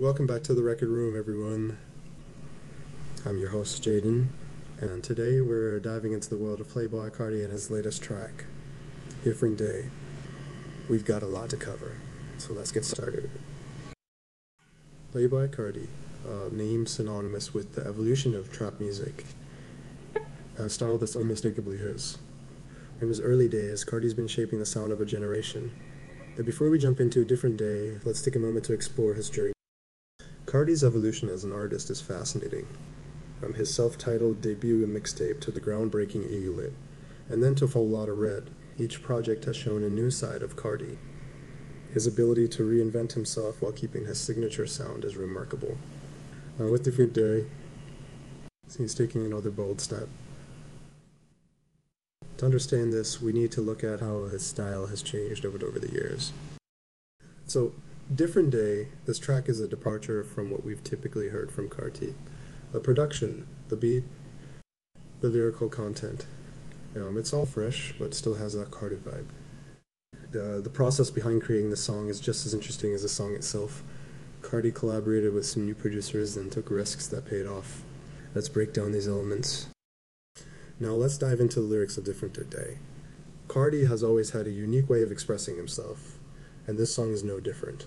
Welcome back to the record room, everyone. I'm your host, Jaden, and today we're diving into the world of Playboi Carti and his latest track, Different Day. We've got a lot to cover, so let's get started. Playboi Carti, a name synonymous with the evolution of trap music, a style that's unmistakably his. In his early days, Carti's been shaping the sound of a generation. But before we jump into a different day, let's take a moment to explore his journey. Carti's evolution as an artist is fascinating. From his self-titled debut mixtape to the groundbreaking Eaglet, and then to Lotta Red, each project has shown a new side of Carti. His ability to reinvent himself while keeping his signature sound is remarkable. Uh, with Different Day, he's taking another bold step. To understand this, we need to look at how his style has changed over, over the years. So, Different Day, this track is a departure from what we've typically heard from Carti. The production, the beat, the lyrical content. Um, it's all fresh, but still has that Carti vibe. The, the process behind creating the song is just as interesting as the song itself. Carti collaborated with some new producers and took risks that paid off. Let's break down these elements. Now let's dive into the lyrics of Different Day. Carti has always had a unique way of expressing himself, and this song is no different.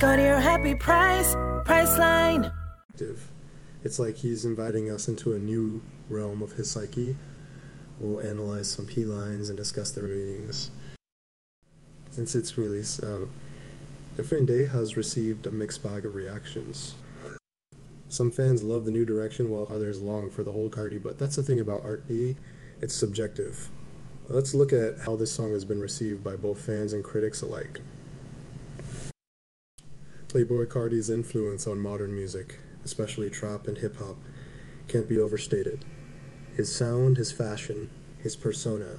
Go to your happy price, Priceline. It's like he's inviting us into a new realm of his psyche. We'll analyze some P lines and discuss their meanings. Since its release, uh, Different Day has received a mixed bag of reactions. Some fans love the new direction while others long for the whole Carti, but that's the thing about art it's subjective. Let's look at how this song has been received by both fans and critics alike. Playboi Carti's influence on modern music especially trap and hip hop, can't be overstated. His sound, his fashion, his persona,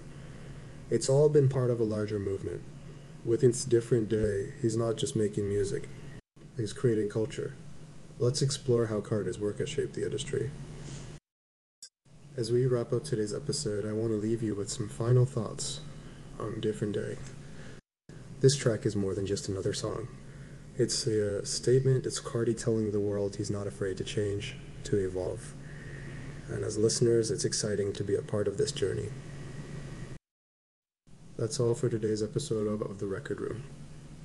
it's all been part of a larger movement. With its different day, he's not just making music, he's creating culture. Let's explore how Carti's work has shaped the industry. As we wrap up today's episode, I want to leave you with some final thoughts on Different Day. This track is more than just another song. It's a uh, statement, it's Carti telling the world he's not afraid to change, to evolve. And as listeners, it's exciting to be a part of this journey. That's all for today's episode of, of The Record Room.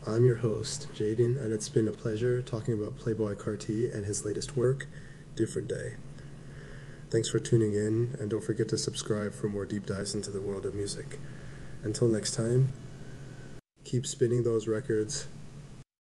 I'm your host, Jaden, and it's been a pleasure talking about Playboi Carti and his latest work, Different Day. Thanks for tuning in, and don't forget to subscribe for more deep dives into the world of music. Until next time, keep spinning those records